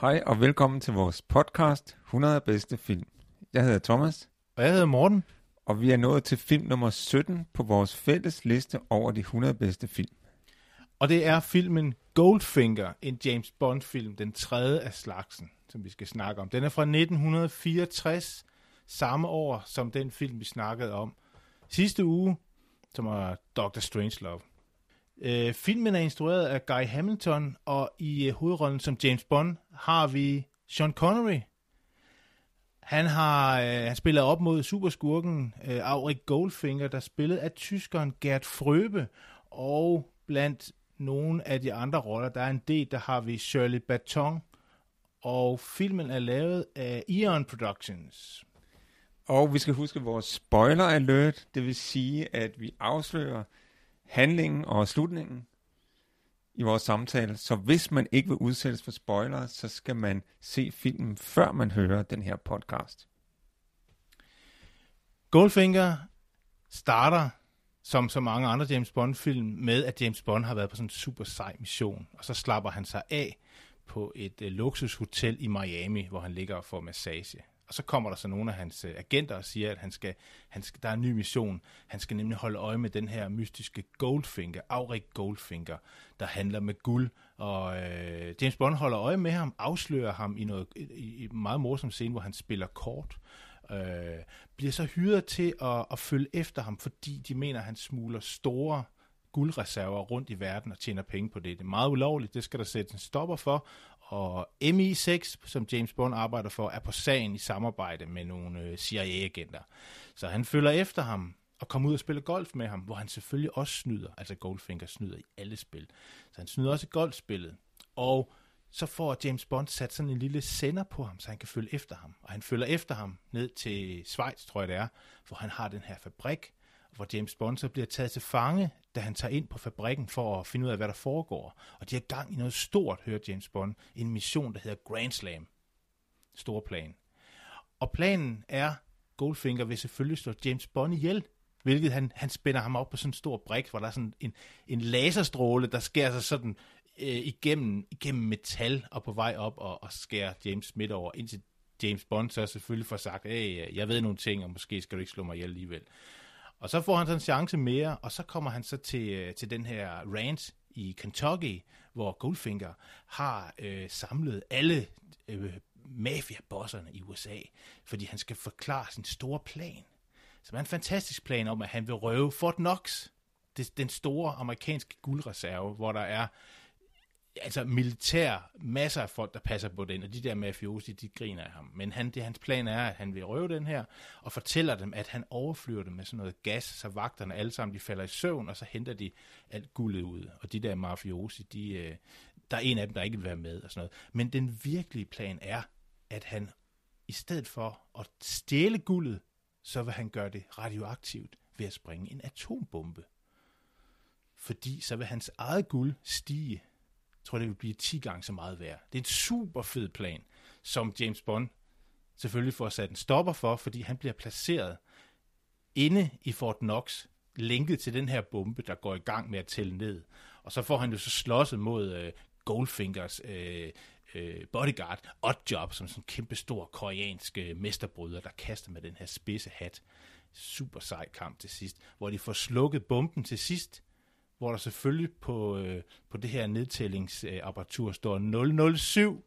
Hej og velkommen til vores podcast 100 bedste film. Jeg hedder Thomas, Og jeg hedder Morten. og vi er nået til film nummer 17 på vores fælles liste over de 100 bedste film. Og det er filmen Goldfinger, en James Bond-film, den tredje af slagsen, som vi skal snakke om. Den er fra 1964, samme år som den film, vi snakkede om sidste uge, som er Dr. Strangelove. Øh, filmen er instrueret af Guy Hamilton, og i øh, hovedrollen som James Bond har vi Sean Connery. Han har øh, han spiller op mod superskurken øh, Auric Goldfinger, der spillet af tyskeren Gert Frøbe, og blandt nogle af de andre roller, der er en del, der har vi Shirley Baton, og filmen er lavet af Eon Productions. Og vi skal huske vores spoiler alert, det vil sige, at vi afslører handlingen og slutningen i vores samtale. Så hvis man ikke vil udsættes for spoiler, så skal man se filmen, før man hører den her podcast. Goldfinger starter, som så mange andre James Bond-film, med, at James Bond har været på sådan en super sej mission, og så slapper han sig af på et øh, luksushotel i Miami, hvor han ligger og får massage. Og så kommer der så nogle af hans øh, agenter og siger, at han skal, han skal, der er en ny mission. Han skal nemlig holde øje med den her mystiske Goldfinger, Auric Goldfinger, der handler med guld. Og øh, James Bond holder øje med ham, afslører ham i, noget, i, i en meget morsom scene, hvor han spiller kort. Øh, bliver så hyret til at, at følge efter ham, fordi de mener, at han smugler store guldreserver rundt i verden og tjener penge på det. Det er meget ulovligt, det skal der sættes en stopper for, og MI6, som James Bond arbejder for, er på sagen i samarbejde med nogle øh, CIA-agenter. Så han følger efter ham og kommer ud og spiller golf med ham, hvor han selvfølgelig også snyder, altså Goldfinger snyder i alle spil. Så han snyder også i golfspillet. Og så får James Bond sat sådan en lille sender på ham, så han kan følge efter ham. Og han følger efter ham ned til Schweiz, tror jeg det er, hvor han har den her fabrik, hvor James Bond så bliver taget til fange, da han tager ind på fabrikken for at finde ud af, hvad der foregår. Og de har gang i noget stort, hører James Bond, en mission, der hedder Grand Slam. Stor plan. Og planen er, Goldfinger vil selvfølgelig slå James Bond ihjel, hvilket han, han spænder ham op på sådan en stor brik, hvor der er sådan en, en laserstråle, der skærer sig sådan øh, igennem, igennem metal og på vej op og, og skærer James midt over, indtil James Bond så selvfølgelig får sagt, hey, jeg ved nogle ting, og måske skal du ikke slå mig ihjel alligevel. Og så får han så en chance mere, og så kommer han så til, øh, til den her ranch i Kentucky, hvor Goldfinger har øh, samlet alle øh, mafiabosserne i USA, fordi han skal forklare sin store plan. Som er en fantastisk plan om, at han vil røve Fort Knox, det, den store amerikanske guldreserve, hvor der er altså militær, masser af folk, der passer på den, og de der mafiosi, de griner af ham. Men han, det, hans plan er, at han vil røve den her, og fortæller dem, at han overflyver dem med sådan noget gas, så vagterne alle sammen, de falder i søvn, og så henter de alt guldet ud. Og de der mafiosi, de, øh, der er en af dem, der ikke vil være med, og sådan noget. Men den virkelige plan er, at han i stedet for at stjæle guldet, så vil han gøre det radioaktivt ved at springe en atombombe. Fordi så vil hans eget guld stige. Jeg tror, det vil blive 10 gange så meget værd. Det er en super fed plan, som James Bond selvfølgelig får sat en stopper for, fordi han bliver placeret inde i Fort Knox, linket til den her bombe, der går i gang med at tælle ned. Og så får han jo så slåsset mod øh, Goldfingers øh, øh, bodyguard, Oddjob, som sådan en kæmpe stor koreansk øh, mesterbryder, der kaster med den her spidse hat. Super sej kamp til sidst, hvor de får slukket bomben til sidst, hvor der selvfølgelig på, øh, på det her nedtællingsapparatur står 007.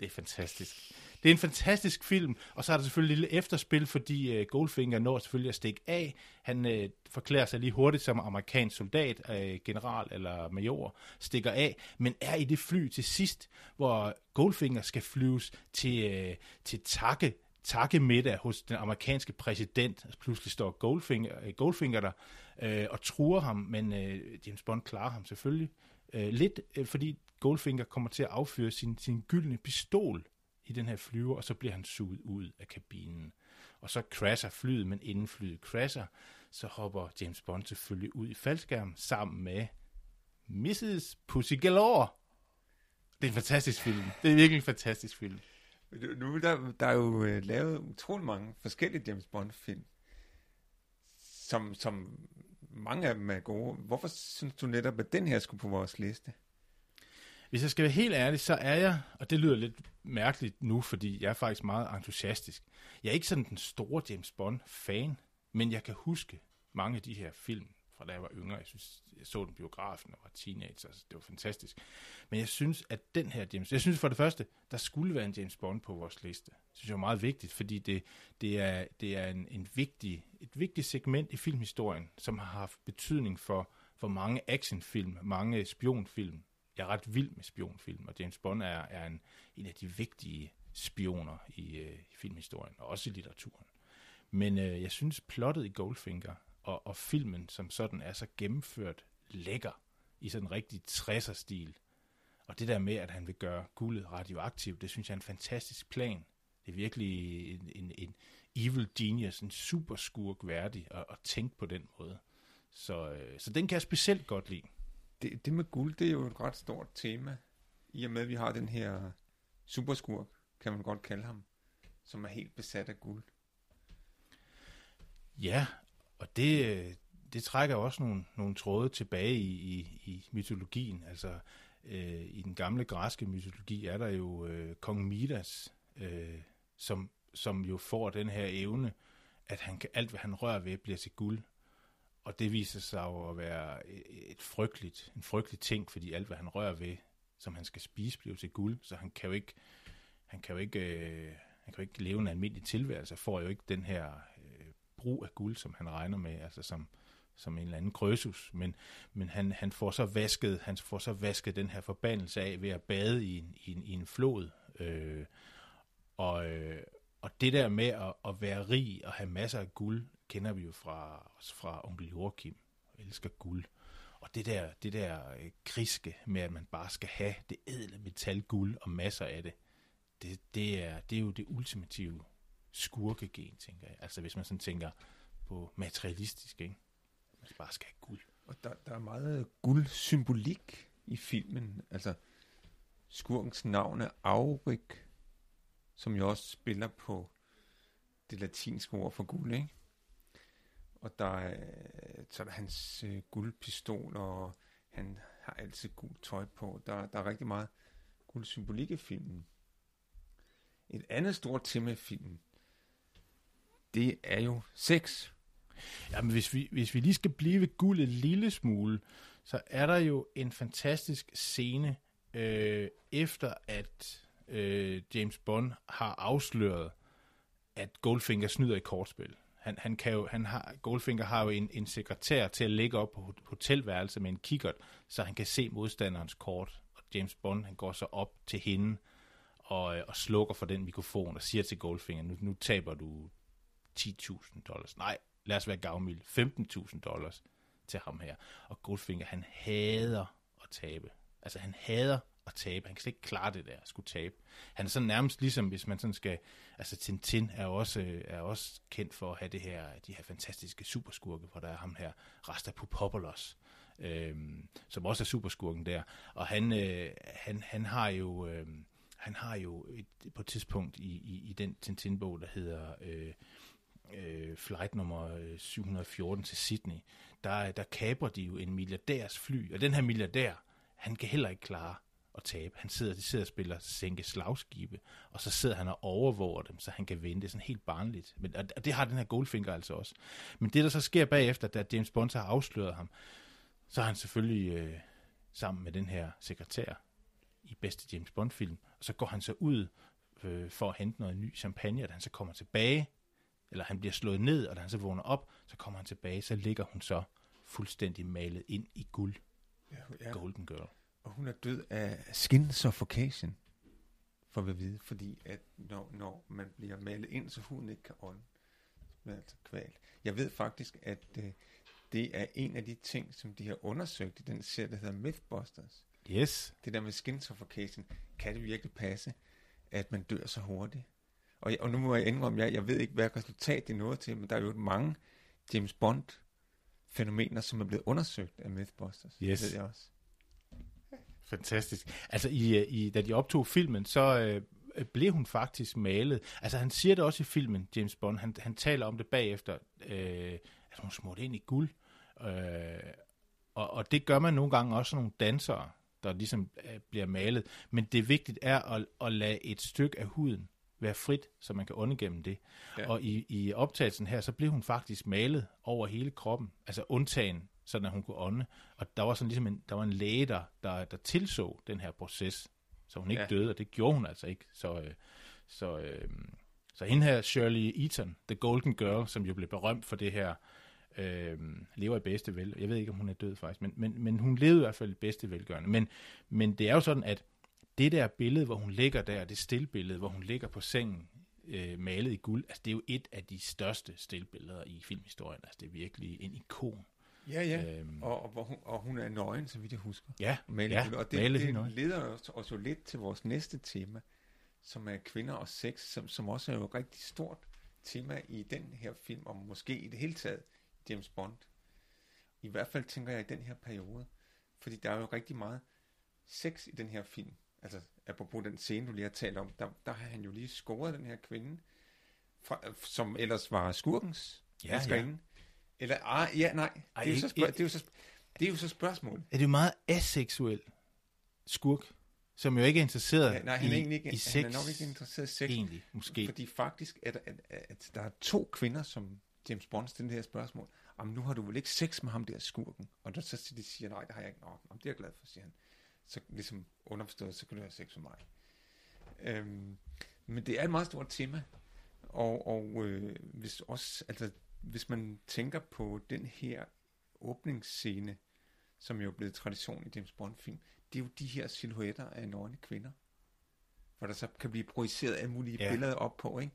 Det er fantastisk. Det er en fantastisk film, og så er der selvfølgelig et lille efterspil, fordi øh, Goldfinger når selvfølgelig at stikke af. Han øh, forklæder sig lige hurtigt som amerikansk soldat, øh, general eller major, stikker af, men er i det fly til sidst, hvor Goldfinger skal flyves til, øh, til takke takkemiddag hos den amerikanske præsident. Pludselig står Goldfinger, øh, Goldfinger der øh, og truer ham, men øh, James Bond klarer ham selvfølgelig. Øh, lidt øh, fordi Goldfinger kommer til at affyre sin, sin gyldne pistol i den her flyver, og så bliver han suget ud af kabinen. Og så crasher flyet, men inden flyet crasher, så hopper James Bond selvfølgelig ud i faldskærm sammen med Mrs. Pussy Galore. Det er en fantastisk film. Det er virkelig en fantastisk film. Nu der, der er jo øh, lavet utrolig mange forskellige James Bond-film, som, som mange af dem er gode. Hvorfor synes du netop, at den her skulle på vores liste? Hvis jeg skal være helt ærlig, så er jeg, og det lyder lidt mærkeligt nu, fordi jeg er faktisk meget entusiastisk. Jeg er ikke sådan den store James Bond-fan, men jeg kan huske mange af de her film, fra da jeg var yngre. Jeg synes, jeg så den biografen og var teenager, så det var fantastisk. Men jeg synes, at den her James, jeg synes for det første, der skulle være en James Bond på vores liste. Det synes jeg er meget vigtigt, fordi det, det er, det er en, en vigtig, et vigtigt segment i filmhistorien, som har haft betydning for, for mange actionfilm, mange spionfilm. Jeg er ret vild med spionfilm, og James Bond er, er en, en af de vigtige spioner i, øh, i filmhistorien, og også i litteraturen. Men øh, jeg synes, plottet i Goldfinger og, og filmen som sådan er så gennemført lækker i sådan en rigtig 60'er-stil. Og det der med, at han vil gøre guldet radioaktivt, det synes jeg er en fantastisk plan. Det er virkelig en, en, en evil genius, en super skurk værdig at, at tænke på den måde. Så, øh, så den kan jeg specielt godt lide. Det, det med guld, det er jo et ret stort tema, i og med, at vi har den her superskurk, kan man godt kalde ham, som er helt besat af guld. Ja, og det, øh, det trækker også nogle, nogle tråde tilbage i, i, i mytologien. Altså, øh, i den gamle græske mytologi er der jo øh, kong Midas, øh, som, som jo får den her evne, at han kan, alt, hvad han rører ved, bliver til guld. Og det viser sig jo at være øh, et frygteligt, en frygtelig ting, fordi alt, hvad han rører ved, som han skal spise, bliver til guld. Så han kan jo ikke, han kan jo ikke, øh, han kan jo ikke leve en almindelig tilværelse, får jo ikke den her brug af guld, som han regner med, altså som, som en eller anden krøsus, men, men han, han, får så vasket, han får så vasket den her forbandelse af ved at bade i en, i en, i en flod. Øh, og, øh, og det der med at, at være rig og have masser af guld, kender vi jo fra, fra onkel Joachim, Jeg elsker guld. Og det der, det der øh, kriske med, at man bare skal have det ædle metal guld og masser af det, det, det, er, det er jo det ultimative skurkegen, tænker jeg. Altså hvis man sådan tænker på materialistisk, ikke? Man bare skal have guld. Og der, der er meget guldsymbolik i filmen. Altså skurkens navn er Aurik, som jo også spiller på det latinske ord for guld, ikke? Og der er, så er der hans øh, guldpistol, og han har altid guld tøj på. Der, der er rigtig meget guldsymbolik i filmen. Et andet stort tema i filmen, det er jo sex. Jamen, hvis vi, hvis vi lige skal blive ved guld en lille smule, så er der jo en fantastisk scene, øh, efter at øh, James Bond har afsløret, at Goldfinger snyder i kortspil. Han, han kan jo, han har, Goldfinger har jo en, en sekretær til at ligge op på hotelværelse med en kikkert, så han kan se modstanderens kort. Og James Bond, han går så op til hende og, øh, og slukker for den mikrofon og siger til Goldfinger, nu, nu taber du 10.000 dollars. Nej, lad os være gavmild. 15.000 dollars til ham her. Og Goldfinger, han hader at tabe. Altså, han hader at tabe. Han kan slet ikke klare det der, at skulle tabe. Han er sådan nærmest ligesom, hvis man sådan skal... Altså, Tintin er også, øh, er også kendt for at have det her, de her fantastiske superskurke, hvor der er ham her, Rastapopoulos, øhm, som også er superskurken der. Og han, øh, han, han har jo... Øh, han har jo et, på et tidspunkt i, i, i den Tintin-bog, der hedder øh, øh, flight nummer øh, 714 til Sydney, der, der kaber de jo en milliardærs fly, og den her milliardær, han kan heller ikke klare at tabe. Han sidder, de sidder og spiller sænke slagskibe, og så sidder han og overvåger dem, så han kan vinde. Det er sådan helt barnligt. Men, og det har den her Goldfinger altså også. Men det, der så sker bagefter, da James Bond har afsløret ham, så er han selvfølgelig øh, sammen med den her sekretær i bedste James Bond-film, og så går han så ud øh, for at hente noget ny champagne, og da han så kommer tilbage, eller han bliver slået ned, og da han så vågner op, så kommer han tilbage, så ligger hun så fuldstændig malet ind i guld. Ja, ja. Golden Girl. Og hun er død af skin suffocation. for at vide, fordi at når, når man bliver malet ind, så huden ikke kan ånde, altså kvalt. Jeg ved faktisk, at øh, det er en af de ting, som de har undersøgt i den serie, der hedder Mythbusters. Yes. Det der med skin suffocation, kan det virkelig passe, at man dør så hurtigt? Og, og nu må jeg indrømme, jeg, jeg ved ikke, hvad resultat det nået til, men der er jo mange James Bond fænomener, som er blevet undersøgt af Mythbusters. Yes. Det ved jeg også. Fantastisk. Altså, i, øh, i, da de optog filmen, så øh, blev hun faktisk malet. Altså, han siger det også i filmen, James Bond. Han, han taler om det bagefter, øh, at hun smurte ind i guld. Øh, og, og det gør man nogle gange også nogle dansere, der ligesom øh, bliver malet. Men det vigtigt er at, at lade et stykke af huden være frit, så man kan undergemme det. Ja. Og i, i optagelsen her, så blev hun faktisk malet over hele kroppen, altså undtagen, sådan at hun kunne ånde. Og der var sådan ligesom en, der var en læge, der, der, der tilså den her proces, så hun ikke ja. døde, og det gjorde hun altså ikke. Så, øh, så, øh, så hende her, Shirley Eaton, The Golden Girl, som jo blev berømt for det her, øh, lever i bedste vel. Jeg ved ikke, om hun er død faktisk, men, men, men hun levede i hvert fald i bedste velgørende. Men, men det er jo sådan, at det der billede, hvor hun ligger der, det stillbillede, hvor hun ligger på sengen, øh, malet i guld, altså det er jo et af de største stillbilleder i filmhistorien. Altså det er virkelig en ikon. Ja, ja. Øhm. Og, og, hvor hun, og hun er nøgen, så vidt jeg husker. Ja, Malet ja guld. og det, malet det leder os, os jo lidt til vores næste tema, som er kvinder og sex, som, som også er jo et rigtig stort tema i den her film, og måske i det hele taget James Bond. I hvert fald tænker jeg i den her periode, fordi der er jo rigtig meget sex i den her film. Altså, apropos den scene, du lige har talt om, der, der har han jo lige scoret den her kvinde, fra, som ellers var skurkens Ja, elskerinde. Eller, ah, ja, nej, Ej, det, er jo så ikke- spørg, det, er jo så, det er jo så spørgsmålet. Er det meget aseksuel skurk, som jo ikke er interesseret Ja, nej, han er i, egentlig ikke, i sex. han er nok ikke interesseret i sex. Egentlig, måske. Fordi faktisk er der, at, at der er to kvinder, som James Bond stiller det her spørgsmål. Om nu har du vel ikke sex med ham der skurken? Og der så de siger, nej, det har jeg ikke. Nå, om det er jeg glad for, siger han. Så ligesom underforstået, så kan du have sex med mig. Øhm, men det er et meget stort tema. Og, og øh, hvis, også, altså, hvis man tænker på den her åbningsscene, som jo er blevet tradition i James Bond-film, det er jo de her silhuetter af nøgne kvinder hvor der så kan blive projiceret alle mulige ja. Billeder op på, ikke?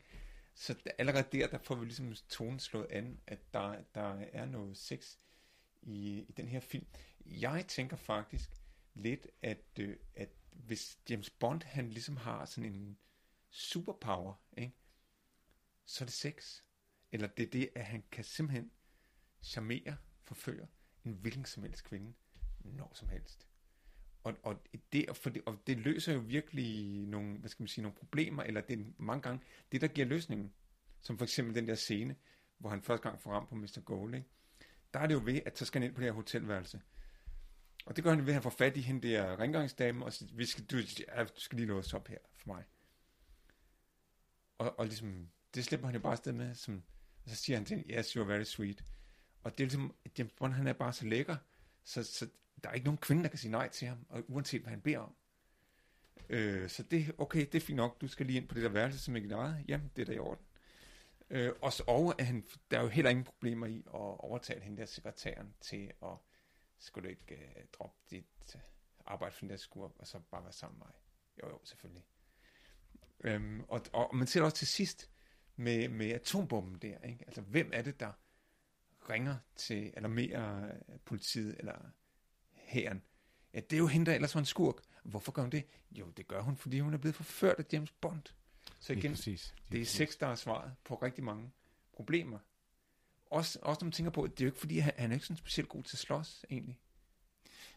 Så allerede der, der får vi ligesom tonen slået an, at der, der er noget sex i, i den her film. Jeg tænker faktisk lidt, at, øh, at hvis James Bond, han ligesom har sådan en superpower, ikke? så er det sex. Eller det er det, at han kan simpelthen charmere, forføre en hvilken som helst kvinde, når som helst. Og, og, det, for det, og det løser jo virkelig nogle, hvad skal man sige, nogle problemer, eller det er mange gange det, der giver løsningen. Som for eksempel den der scene, hvor han første gang får ramt på Mr. Gold, ikke? Der er det jo ved, at så skal han ind på det her hotelværelse. Og det gør han ved, at han får fat i hende der rengøringsdame, og siger, vi skal, du, du skal lige låse op her for mig. Og, og ligesom, det slipper han jo bare afsted med, som, og så siger han til hende, yes, you're very sweet. Og det er ligesom, at James Bond, han er bare så lækker, så, så der er ikke nogen kvinde, der kan sige nej til ham, og uanset hvad han beder om. Øh, så det, okay, det er fint nok, du skal lige ind på det der værelse, som er eget. Jamen, det er da i orden. Øh, og så over, at han, der er jo heller ingen problemer i at overtale hende der sekretæren til at, skulle du ikke uh, droppe dit uh, arbejde for den der skur, og så bare være sammen med mig. Jo, jo, selvfølgelig. Øhm, og, og man ser det også til sidst med, med atombomben der, ikke? Altså, hvem er det, der ringer til alarmerer politiet eller hæren? Ja, det er jo hende, der ellers var en skurk. Hvorfor gør hun det? Jo, det gør hun, fordi hun er blevet forført af James Bond. Så igen, det er sex, der er svaret på rigtig mange problemer. Også, også når man tænker på, at det er jo ikke fordi, han, han er ikke sådan specielt god til at slås, egentlig.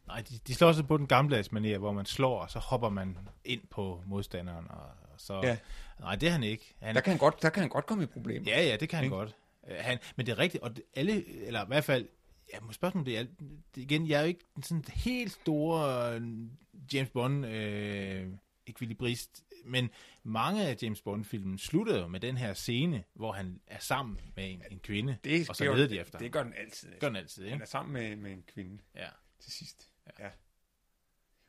Nej, de, de slår sig på den gamle manier, hvor man slår, og så hopper man ind på modstanderen, og, og så... Ja. Nej, det er han ikke. Han, Der kan han godt, der kan han godt komme i problemer. Ja, ja, det kan han Ikke? godt. Øh, Han, men det er rigtigt, og det, alle, eller i hvert fald, ja, må spørgsmålet det er, det, igen, jeg er jo ikke en sådan helt store øh, James Bond øh, ekvilibrist, men mange af James Bond-filmen slutter jo med den her scene, hvor han er sammen med en, en kvinde, Det, og så leder de efter Det gør den altid. Det gør den altid, Han ikke? er sammen med, med en kvinde Ja. til sidst. Ja. ja.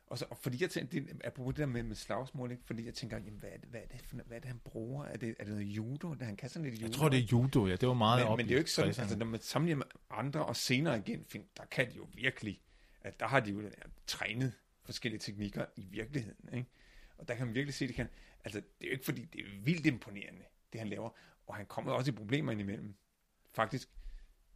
Og, så, og fordi jeg tænker, det, apropos det der med, med slagsmål, ikke? fordi jeg tænker, jamen, hvad, er det, hvad, er det for, hvad er det, han bruger? Er det, er det noget judo? Han kan sådan lidt judo. Jeg tror, det er judo, ja. Det var meget men, op men det er jo ikke sådan, 60'erne. altså når man sammenligner med andre og senere igen film, der kan de jo virkelig, at der har de jo ja, trænet forskellige teknikker i virkeligheden, ikke? Og der kan man virkelig se, det kan, altså det er jo ikke fordi, det er vildt imponerende, det han laver. Og han kommer også i problemer indimellem. Faktisk,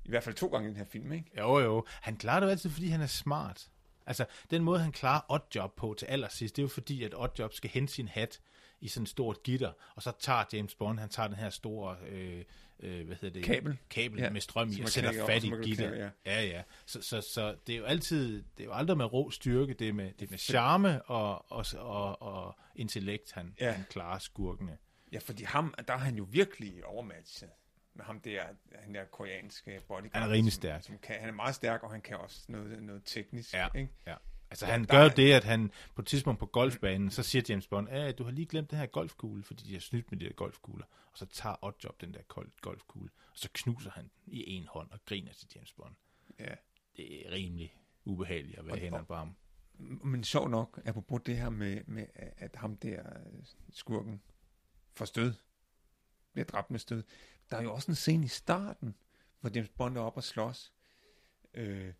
i hvert fald to gange i den her film, ikke? Jo, jo. Han klarer det jo altid, fordi han er smart. Altså, den måde, han klarer Oddjob på til allersidst, det er jo fordi, at Oddjob skal hente sin hat i sådan et stort gitter, og så tager James Bond, han tager den her store, øh, øh, hvad hedder det? Kabel. Kabel Ja, ja, med strøm i, som og sætter fat i som gitter. knække, Ja, ja. Så, så, så det er jo altid, det er jo aldrig med rå styrke, det er med, det er med charme og, og, og, og intellekt, han, Ja. ja. han klarer skurkene. Ja, fordi ham, der er han jo virkelig overmatchet med ham der, han der koreanske bodyguard. Han er rimelig som- stærk. Som kan, han er meget stærk, og han kan også noget, noget teknisk. Ja. Ikke? Ja. Altså Ja, han der gør er- det, at han på et tidspunkt på golfbanen, så siger James Bond, at du har lige glemt den her golfkugle, fordi de har snydt med de her golfkugler. Og så tager Oddjob den der golfkugle, og så knuser han den i en hånd og griner til James Bond. Ja. Det er rimelig ubehageligt at være hænderne på ham. Men sjov nok, apropos det her med, med at ham der skurken får stød, bliver dræbt med stød. Der er jo også en scene i starten, hvor James Bond er oppe og slås. Øh,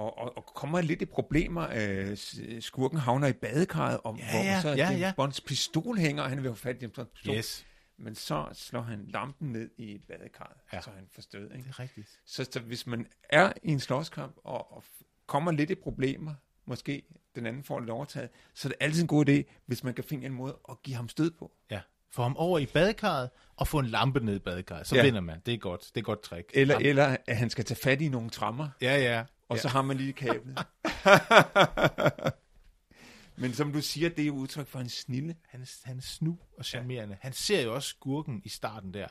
og, og, og kommer lidt i problemer. Øh, skurken havner i badekarret, og Ja, hvor ja, så ja, James ja. Bonds pistol hænger, og han vil have fat i James Bonds pistol. Yes, Men så slår han lampen ned i badekarret, ja. Så han får stød. det Ikke? er rigtigt. Så, så hvis man er i en slåskamp, og, og kommer lidt i problemer, måske den anden får lidt overtaget, så er det altid en god idé, hvis man kan finde en måde at give ham stød på. Ja. Få ham over i badekarret og få en lampe ned i badekarret. Så Ja. vinder man. Det er godt. Det er godt trick. Eller, eller at han skal tage fat i nogle trammer, Ja, ja. Og ja. så har man lige kablet. Men som du siger, det er jo udtryk for en snille. Han, han er snu og charmerende. Ja. Han ser jo også skurken i starten der.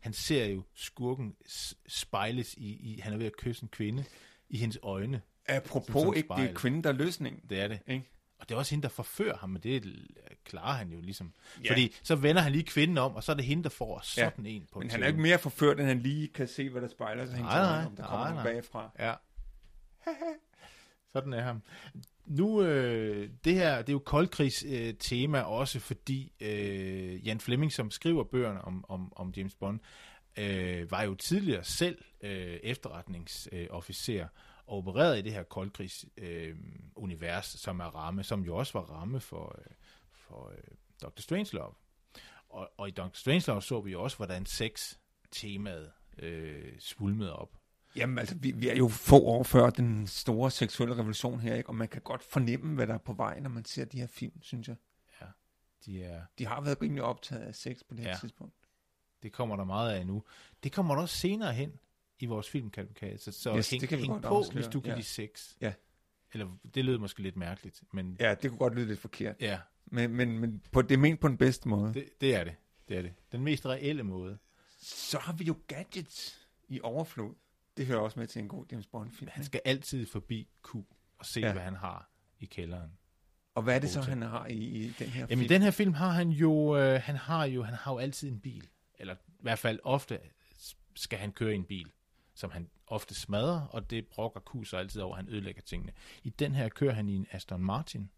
Han ser jo skurken spejles i, i, han er ved at kysse en kvinde, i hendes øjne. Apropos Som- som ikke, det er kvinden, der er løsningen. Det er det. Ikke? Og det er også hende, der forfører ham, men det klarer han jo ligesom. Ja. Ja. Fordi så vender han lige kvinden om, og så er det hende, der får sådan en på Men en han er ikke mere forført, end han lige kan se, hvad der spejler sig. Nej, nej, om der kommer nej, nej. bagfra. Ja. Sådan er ham. Nu, øh, det her, det er jo koldkrigs øh, tema også, fordi øh, Jan Fleming, som skriver bøgerne om, om, om James Bond, øh, var jo tidligere selv øh, efterretningsofficer og opererede i det her koldkrigs øh, univers, som er ramme, som jo også var ramme for, øh, for øh, Dr. Strangelove. Og, og i Dr. Strangelove så vi jo også, hvordan sex-temaet øh, svulmede op. Jamen altså, vi, vi er jo få år før den store seksuelle revolution her, ikke? og man kan godt fornemme, hvad der er på vej, når man ser de her film, synes jeg. De er, De har været rimelig optaget af sex på det her Ja. tidspunkt. Det kommer der meget af nu. Det kommer der også senere hen i vores filmkatalog. Så, så Yes, hæng, det kan vi hæng godt på, afsløre. hvis du kan Ja. lide sex. Ja. Eller det lød måske lidt mærkeligt, men ja, Ja, det kunne godt lyde lidt forkert. ja Men, men, men på, det er ment på den bedste måde. det, det er det. Det er det. Den mest reelle måde. Så har vi jo gadgets i overflod. Det hører også med til en god James Bond-film. Han skal altid forbi Q og se, Ja. hvad han har i kælderen. Og hvad er det så, han har i, i den her Jamen, film? i den her film har han jo, øh, han har jo, han har jo altid en bil. Eller i hvert fald ofte skal han køre i en bil, som han ofte smadrer, og det brokker Q sig altid over, han ødelægger tingene. I den her kører han i en Aston Martin,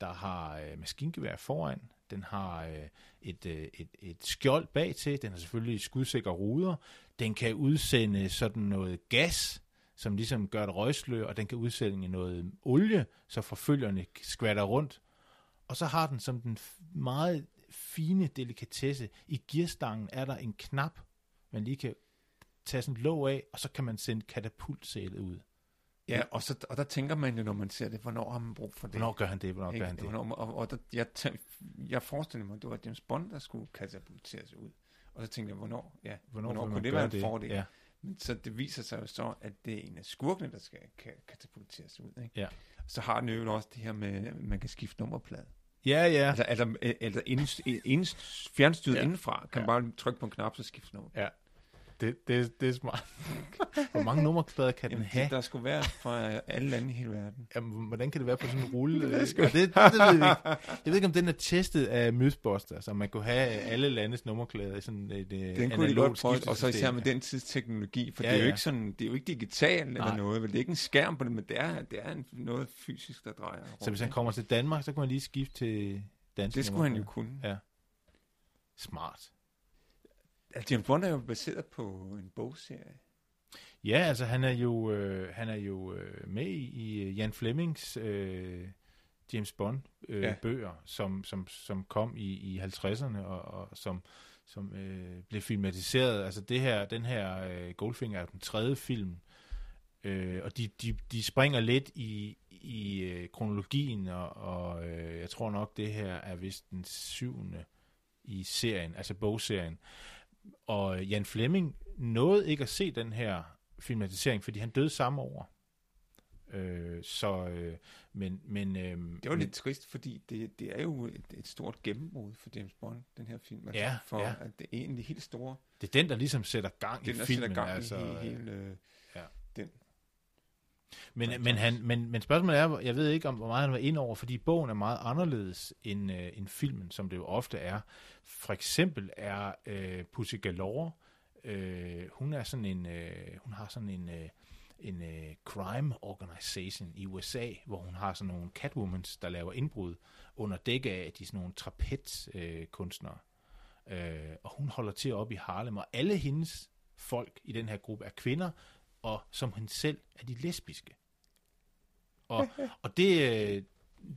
der har øh, maskingevær foran, den har øh, et, øh, et, et skjold bag til, den har selvfølgelig skudsikre ruder, den kan udsende sådan noget gas, som ligesom gør et røgslør, og den kan udsende noget olie, så forfølgerne skvatter rundt. Og så har den som den meget fine delikatesse, i gearstangen er der en knap, man lige kan tage sådan et låg af, og så kan man sende katapultsælet ud. Ja, og, så, og der tænker man jo, når man ser det, hvornår har man brug for det? Hvornår gør han det? Hvornår gør Ikke? han det? Hvornår, og, og der, jeg, jeg forestiller mig, at det var James Bond, der skulle katapulteres ud. Og så tænkte jeg, hvornår, ja, hvornår, hvornår kunne det være en fordel? Ja. Men så det viser sig jo så, at det er en af skurkene, der skal ka- katapulteres ud. Ikke? Ja. Så har den jo også det her med, at man kan skifte nummerplade. ja, ja. Altså, altså, altså inden, inden, fjernstyret Ja. indenfra, kan Ja. ja. bare trykke på en knap, så skifte nummer. ja. Det, det, det er smart. Hvor mange nummerplader kan den Jamen, have? det, der skulle være fra alle lande i hele verden. Jamen, hvordan kan det være på sådan en rulle? Det sgu det, det, ved jeg ikke. Jeg ved ikke, om den er testet af Mythbusters, så man kunne have alle landes nummerklæder i sådan et Den Den kunne de godt prøve, og så især med den tids teknologi, for Ja, det er jo ja. ikke sådan, det er jo ikke digitalt eller Nej. noget, vel? det er ikke en skærm på det, men det er, det er en, noget fysisk, der drejer rundt. Så hvis han kommer til Danmark, så kan man lige skifte til dansk det skulle han jo kunne. Ja. Smart. Altså, James Bond er jo baseret på en bogserie. Ja, altså han er jo, øh, han er jo øh, med i, i Jan Flemings øh, James Bond øh, Ja. bøger, som, som, som kom i, i 50'erne og, og som, som øh, blev filmatiseret. Altså det her, den her øh, Goldfinger er den tredje film, øh, og de, de, de springer lidt i, i øh, kronologien, og, og øh, jeg tror nok, det her er vist den syvende i serien, altså bogserien. Og Jan Fleming nåede ikke at se den her filmatisering, fordi han døde samme år. Øh, så, øh, men, men, øh, Det var lidt trist, fordi det, det er jo et, et stort gennembrud for James Bond, den her film. Altså, Ja, for ja. at det er egentlig helt store, det er den, der ligesom sætter gang den i der filmen. sætter gang altså, i hele, hele øh, Ja. den. Men, men, han, men, men spørgsmålet er, jeg ved ikke, om hvor meget han var ind over, fordi bogen er meget anderledes end, øh, end filmen, som det jo ofte er. For eksempel er øh, Pussy Galore, øh, hun er sådan en, øh, hun har sådan en, øh, en øh, crime organization i USA, hvor hun har sådan nogle catwomans, der laver indbrud under dække af, at de er sådan nogle trapezkunstnere. Øh, øh, og hun holder til op i Harlem, og alle hendes folk i den her gruppe er kvinder, og som hun selv er de lesbiske. Og, og det, øh,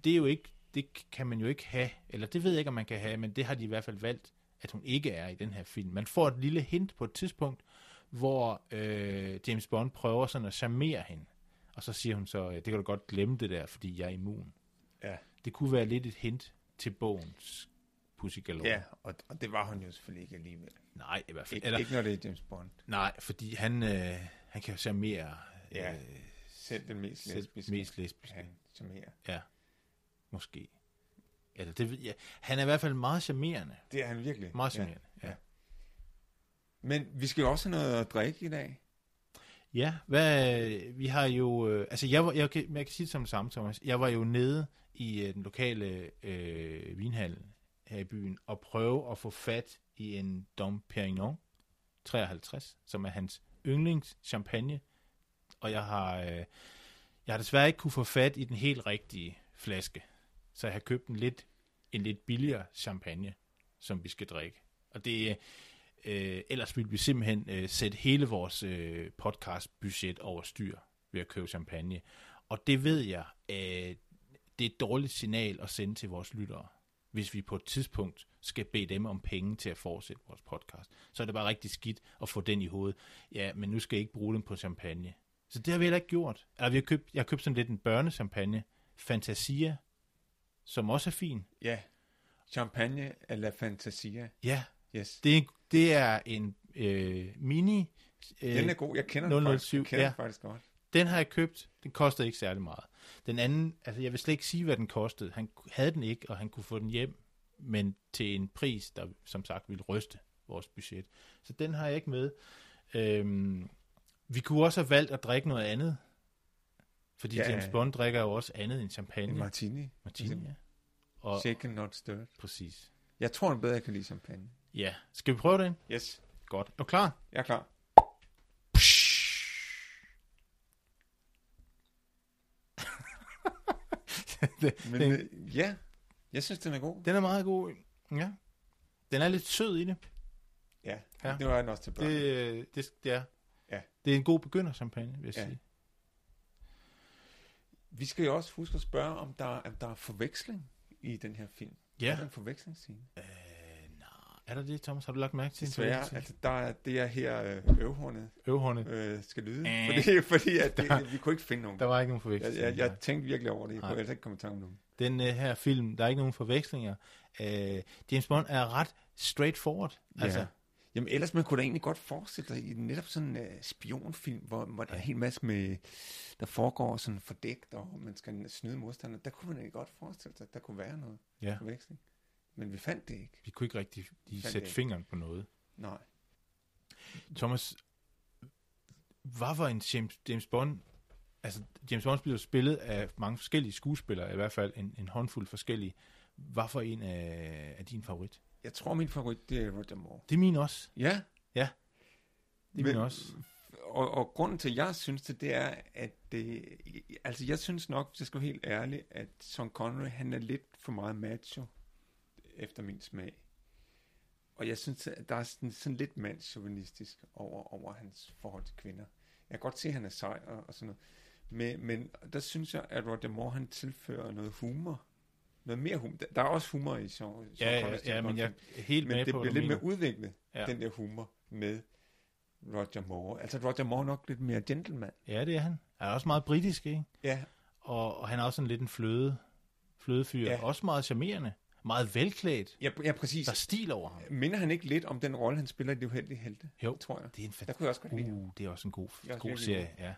det er jo ikke, det kan man jo ikke have, eller det ved jeg ikke, om man kan have, men det har de i hvert fald valgt, at hun ikke er i den her film. Man får et lille hint på et tidspunkt, hvor øh, James Bond prøver sådan at charmere hende. Og så siger hun så, det kan du godt glemme det der, fordi jeg er immun. Ja, Det kunne være lidt et hint til bogens Pussy Galore. ja og, og det var hun jo selvfølgelig ikke alligevel. Nej, i hvert fald. Ikke, Eller, ikke når det er James Bond. nej, fordi han, øh, han kan jo charmere Ja, øh, Selv den mest selv lesbiske. mest lesbiske. Han charmerer. Ja, måske. Eller det ved jeg. Han er i hvert fald meget charmerende. Det er han virkelig. Meget charmerende, ja. ja. Men vi skal jo også have noget at drikke i dag. Ja, hvad, vi har jo, øh, altså jeg, var, jeg, kan, jeg kan sige det som samme, Thomas. Jeg var jo nede i øh, den lokale øh, vinhal her i byen og prøve at få fat i en Dom Perignon 53, som er hans yndlingschampagne. Og jeg har, øh, jeg har desværre ikke kunne få fat i den helt rigtige flaske. Så jeg har købt en lidt, en lidt billigere champagne, som vi skal drikke. Og det øh, ellers ville vi simpelthen øh, sætte hele vores øh, podcast-budget over styr ved at købe champagne. Og det ved jeg, øh, det er et dårligt signal at sende til vores lyttere, hvis vi på et tidspunkt skal bede dem om penge til at fortsætte vores podcast. Så er det bare rigtig skidt at få den i hovedet. Ja, men nu skal jeg ikke bruge den på champagne. Så det har vi heller ikke gjort. Eller vi har købt, jeg har købt sådan lidt en børnechampagne, Fantasia, som også er fin. Ja. Champagne la Fantasia. Ja, Yes. det er, en- det er en øh, mini... Øh, Den er god. Jeg kender den faktisk, 007, jeg kender ja. den faktisk godt. Den har jeg købt. Den kostede ikke særlig meget. Den anden, altså jeg vil slet ikke sige, hvad den kostede. Han havde den ikke, og han kunne få den hjem, men til en pris, der som sagt ville ryste vores budget. Så den har jeg ikke med. Øhm, vi kunne også have valgt at drikke noget andet, fordi Ja, ja, James ja. Bond drikker jo også andet end En champagne. martini. Martini, ja. Og, Shaken, not stirred. præcis. Jeg tror, han bedre kan lide champagne. Ja, skal vi prøve den? Yes. Godt. Er du klar? Jeg er klar. det, Men den, øh, ja, jeg synes, den er god. den er meget god. Ja. Den er lidt sød i det. Ja, Ja. det var den også til børn. Det, det, det er. Ja. Det er en god begynderchampagne, vil jeg Ja. sige. Vi skal jo også huske at spørge, om der, om der er forveksling i den her film. Er Ja. der en forvekslingsscene? Øh. Er der det, Thomas? Har du lagt mærke til? Desværre, altså der er det er her øh, øvhornet Øvhåndet. øh, skal lyde. Øh. Fordi, fordi at Der- det, vi kunne ikke finde nogen. Der var ikke nogen Jeg, forveksling. jeg, jeg tænkte virkelig over det. Jeg Nej. kunne altså ikke komme i tanke om nogen. Den uh, her film, der er ikke nogen forvekslinger. Uh, James Bond er ret straightforward. Altså, Ja. Jamen ellers man kunne da egentlig godt forestille sig i netop sådan en uh, spionfilm, hvor, hvor der er en hel masse med, der foregår sådan fordækt, og man skal snyde modstanderne. Der kunne man egentlig godt forestille sig, at der kunne være noget ja. forveksling. Men vi fandt det ikke. Vi kunne ikke rigtig lige Fandt sætte fingeren på noget. Nej. Thomas, hvad var en James, James Bond? Altså, James Bond bliver spillet af mange forskellige skuespillere, i hvert fald en, en håndfuld forskellige. Hvad for en af, af din favorit? Jeg tror, min favorit, det er Roger Moore. Det er min også. Ja. Det er min Men- også. Og, og grunden til, at jeg synes det, det er, at det, altså jeg synes nok, hvis jeg skal være helt ærlig, at Sean Connery, han er lidt for meget macho, efter min smag. Og jeg synes, at der er sådan, sådan lidt mandschauvinistisk over, over hans forhold til kvinder. Jeg kan godt se, at han er sej og, og sådan noget. Men, men der synes jeg, at Roger Moore, han tilfører noget humor. Noget mere humor. Der- er også humor i Sean, Ja, ja, ja, James men jeg er helt men med det på, bliver lidt mere udviklet, Ja. ja. den der humor med Roger Moore. Altså Roger Moore er nok lidt mere gentleman. Ja, det er han. Han er også meget britisk, ikke? Ja, Og, og han er også sådan lidt en fløde, flødefyr. Ja. Også meget charmerende. Meget velklædt. ja, ja præcis. Der er stil over ham. Minder han ikke lidt om den rolle, han spiller i De Uheldige Helte? Jo. tror jeg. Det er en Der fantastisk... kunne jeg også godt lide. Uh, det er også en god, Det er også god serie. Ja.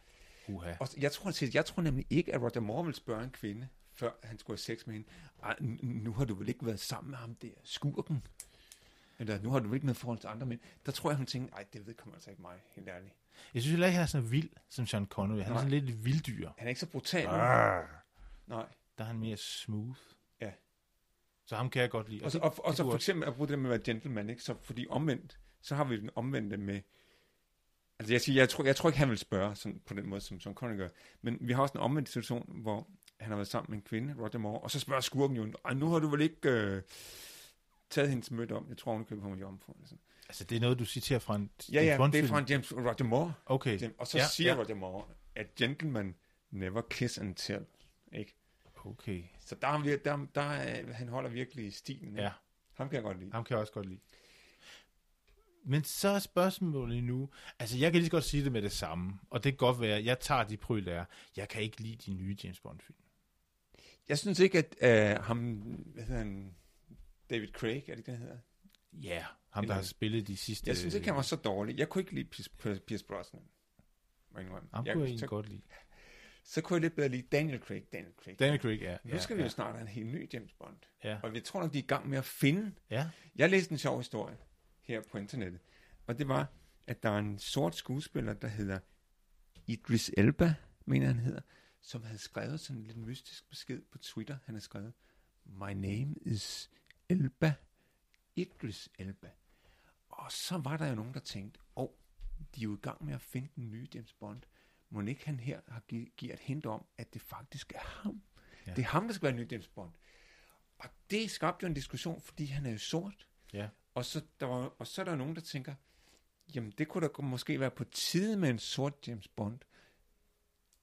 Uha. Og jeg tror, til- jeg tror nemlig ikke, at Roger Moore vil spørge en kvinde, før han skulle have sex med hende. Ej, nu har du vel ikke været sammen med ham der, skurken? Eller nu har du vel ikke noget forhold til andre mænd. Der tror jeg, hun tænker, nej, det vedkommer altså ikke mig, helt ærligt. Jeg synes heller ikke, han er så vild som Sean Connery. Han er Nej. sådan lidt vilddyr. Han er ikke så brutal. Nej. Der er han mere smooth. Så ham kan jeg godt lide. Og så, og, og det så for eksempel at bruge det med at være gentleman, ikke? Så fordi omvendt, så har vi den omvendte med... Altså jeg, siger, jeg, tror, jeg tror ikke, han vil spørge sådan, på den måde, som Sean Connery gør. Men vi har også en omvendt situation, hvor han har været sammen med en kvinde, Roger Moore, og så spørger skurken jo, "Ej, nu har du vel ikke øh, taget hendes møde om. Jeg tror, hun køber ham jomfru. eller sådan. Altså, det er noget, du citerer fra en Ja, ja, det er fra en James Roger Moore. Okay. James, og så ja, siger ja. Roger Moore, at gentleman never kiss and tell. Ikke? Okay. Så der, er, vir- der, der er, han holder virkelig stilen. Ja, Ham kan jeg godt lide. ham kan jeg også godt lide. Men så er spørgsmålet nu, altså jeg kan lige så godt sige det med det samme, og det kan godt være, jeg tager de pryl der. Jeg kan ikke lide de nye James Bond-film. Jeg synes ikke, at uh, ham, hvad hedder han, David Craig, er det ikke, det han hedder? Ja, ham Eller- der har spillet de sidste... Jeg synes ikke, han var så dårlig. Jeg kunne ikke lide Pierce, Pierce- Brosnan. Jeg jeg, kunne jeg så, godt lide. Så kunne jeg lidt bedre lide Daniel Craig. Daniel Craig. Daniel Craig, ja. Nu ja, skal vi ja, jo snart have en helt ny James Bond. Ja, Og vi tror nok, de er i gang med at finde. ja. Jeg læste en sjov historie her på internettet. Og det var, at der er en sort skuespiller, der hedder Idris Elba, mener han hedder, som havde skrevet sådan en lidt mystisk besked på Twitter. Han har skrevet, My name is Elba, Idris Elba. Og så var der jo nogen, der tænkte, åh, oh, de er jo i gang med at finde den nye James Bond. Må ikke han her har gi- givet et hint om, at det faktisk er ham. Ja. Det er ham, der skal være ny James Bond. Og det skabte jo en diskussion, fordi han er jo sort. ja. Og så, der var, og så er der nogen, der tænker, jamen det kunne da måske være på tide med en sort James Bond.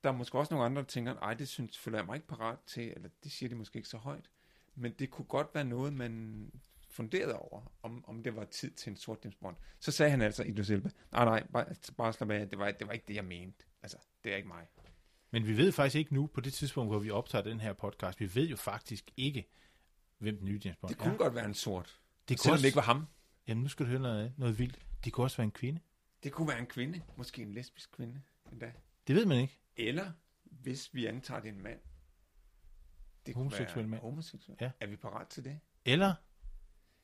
Der er måske også nogle andre, der tænker, ej, det synes, føler jeg mig ikke parat til, eller det siger de måske ikke så højt. Men det kunne godt være noget, man funderede over, om, om det var tid til en sort James Bond. Så sagde han altså, Idris Elba, nej, nej, bare, bare slap af, det var, det var ikke det, jeg mente. Altså, det er ikke mig. Men vi ved faktisk ikke nu, på det tidspunkt, hvor vi optager den her podcast, vi ved jo faktisk ikke, hvem den nye James Bond Det kunne er. godt være en sort. Det kunne også, ikke var ham. Jamen, nu skal du høre noget, noget vildt. Det kunne også være en kvinde. Det kunne være en kvinde. Måske en lesbisk kvinde endda. Det ved man ikke. Eller, hvis vi antager, det er en mand. Det kunne Homoseksuel være mand. Homoseksuel. Ja. Er vi parat til det? Eller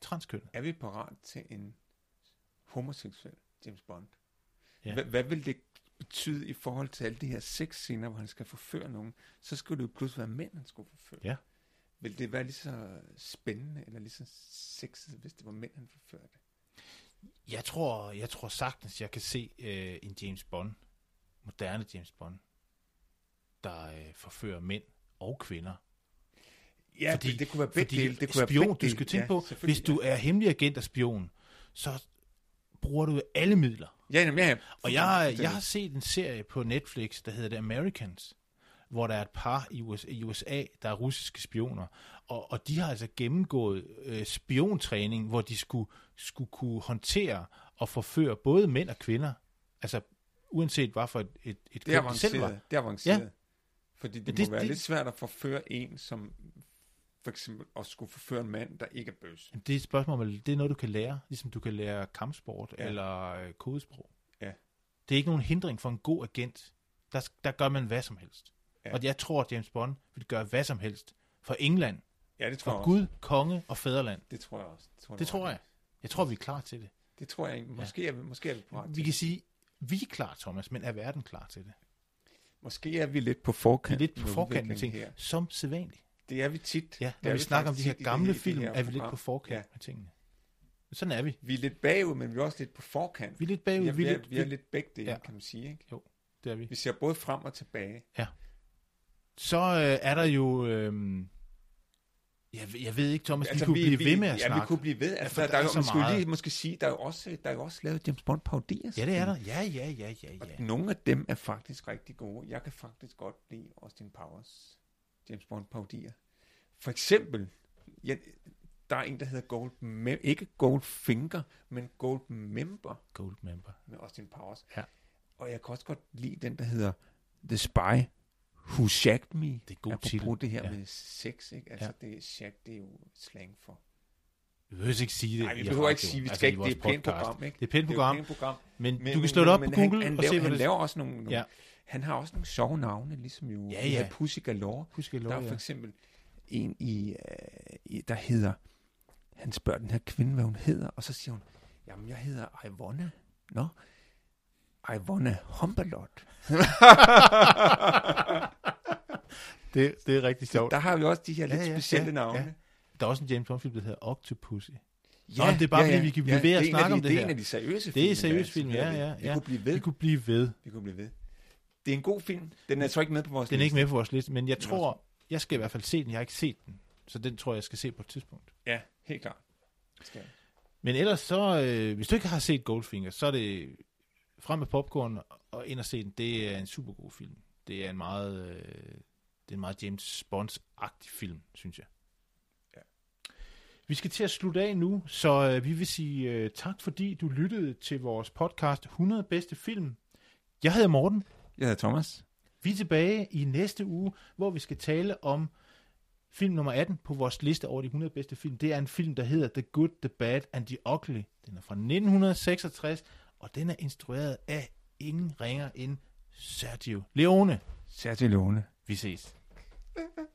transkønnet. Er vi parat til en homoseksuel James Bond? Ja. Hvad, hvad vil det betyde i forhold til alle de her sexscener, hvor han skal forføre nogen? Så skulle det jo pludselig være mænd, han skulle forføre. Ja. Vil det være lige så spændende, eller lige så sexet, hvis det var mænd, han forførte? Jeg tror, jeg tror sagtens, jeg kan se øh, en James Bond, moderne James Bond, der øh, forfører mænd og kvinder. Ja, Fordi- det, det kunne være begge dele. Det kunne spion, være du skal tænke ja, på, hvis du er hemmelig agent og spion, så bruger du alle midler. Ja, jamen, ja, ja. Og jeg, jeg har set en serie på Netflix, der hedder The Americans, hvor der er et par i USA, i USA der er russiske spioner, og, og de har altså gennemgået øh, spiontræning, hvor de skulle, skulle kunne håndtere og forføre både mænd og kvinder, altså uanset hvad for et, et, et Det er køn de selv var. Det er avanceret. Ja. Fordi det, det det- må være det- lidt svært at forføre en, som for eksempel at skulle forføre en mand, der ikke er bøs. Det er et spørgsmål, det er noget, du kan lære, ligesom du kan lære kampsport ja. Ja. eller øh, kodesprog. Ja. Det er ikke nogen hindring for en god agent. Der, der gør man hvad som helst. Ja. Ja. Og jeg tror, at James Bond vil gøre hvad som helst for England, Ja, det tror jeg for også. Gud, konge og fædreland. Det tror jeg også. Det tror, Det tror jeg. Jeg tror, vi er klar til det. Det tror jeg egentlig. Måske, er vi, måske er vi parat Vi kan sige, vi er klar, Thomas, men er verden klar til det? Måske er vi lidt på Vi er forkant. lidt på forkant med ting, Her. som sædvanligt. Det er vi tit. Ja, når er vi snakker om de her gamle det, film, her er vi lidt på forkant Ja. med tingene. Sådan er vi. Vi er lidt bagud, men vi er også lidt på forkant. Vi er lidt bagud. vi, er, Vi vi, er lidt, vi er lidt begge dele, Ja. ja. kan man sige. Ikke? det er vi. Vi ser både frem og tilbage. Så øh, er der jo øh, Jeg, jeg ved ikke, Thomas, Altså, vi kunne blive ved med at ja, snakke. vi kunne blive ved. Altså, for der, der der, er er, så man skulle meget. lige måske sige, der er jo også, der er jo også lavet James Bond parodier. Ja, det er der. Ja, ja, ja, ja, ja. Nogle af dem er faktisk rigtig gode. Jeg kan faktisk godt lide Austin Powers James Bond parodier. For eksempel, ja, der er en, der hedder Gold, Mem- ikke Goldfinger, men Gold Member Gold member. med Austin Powers. Ja. Og jeg kan også godt lide den, der hedder The Spy Who Shagged Me. Det er god Apropos titel. det her Ja. med sex, ikke? Altså, Ja. det shag, det er jo slang for... Vi behøver ikke sige det Nej, vi behøver ikke sige, vi altså skal i ikke, det er et pænt program, ikke? Det er et pænt program, pænt program. men, Men, du kan slå det op men, på han- Google han, og laver, se, hvad han det laver også nogle, nogle Ja. han har også nogle sjove navne, ligesom jo Ja, ja. Pussy Galore. Husk, jeg Der er for eksempel en i, øh, i, der hedder, han spørger den her kvinde, hvad hun hedder, og så siger hun, jamen jeg hedder Ivonna. Nå, Ivonna Humberlot. Det, det er rigtig sjovt. Der har vi også de her lidt Ja, ja, specielle ja, navne. ja. Der er også en James Bond-film, der hedder Octopussy. Ja, Nå, det er bare, fordi vi kan blive ved at det er snakke de- om det Det er her. en af de seriøse film. Det er der seriøs film, ja, ja, Vi ja. kunne blive ved. Vi kunne blive ved. Vi kunne blive ved. Det er en god film. Den er så ikke med på vores Den er ikke liste. med på vores liste, men jeg er tror, jeg skal i hvert fald se den. Jeg har ikke set den, så den tror jeg, jeg skal se på et tidspunkt. Ja, helt klart. Skal. Men ellers så, øh, hvis du ikke har set Goldfinger, så er det frem med popcorn og ind og se den. Det er en super god film. Det er en meget, øh, det er en meget James Bonds-agtig film, synes jeg. Vi skal til at slutte af nu, så øh, vi vil sige øh, tak, fordi du lyttede til vores podcast 100 bedste film. Jeg hedder Morten. Jeg hedder Thomas. Vi er tilbage i næste uge, hvor vi skal tale om film nummer 18 på vores liste over de 100 bedste film. Det er en film, der hedder The Good, The Bad and The Ugly. Den er fra 1966, og den er instrueret af ingen ringer end Sergio Leone. Sergio Leone. Vi ses.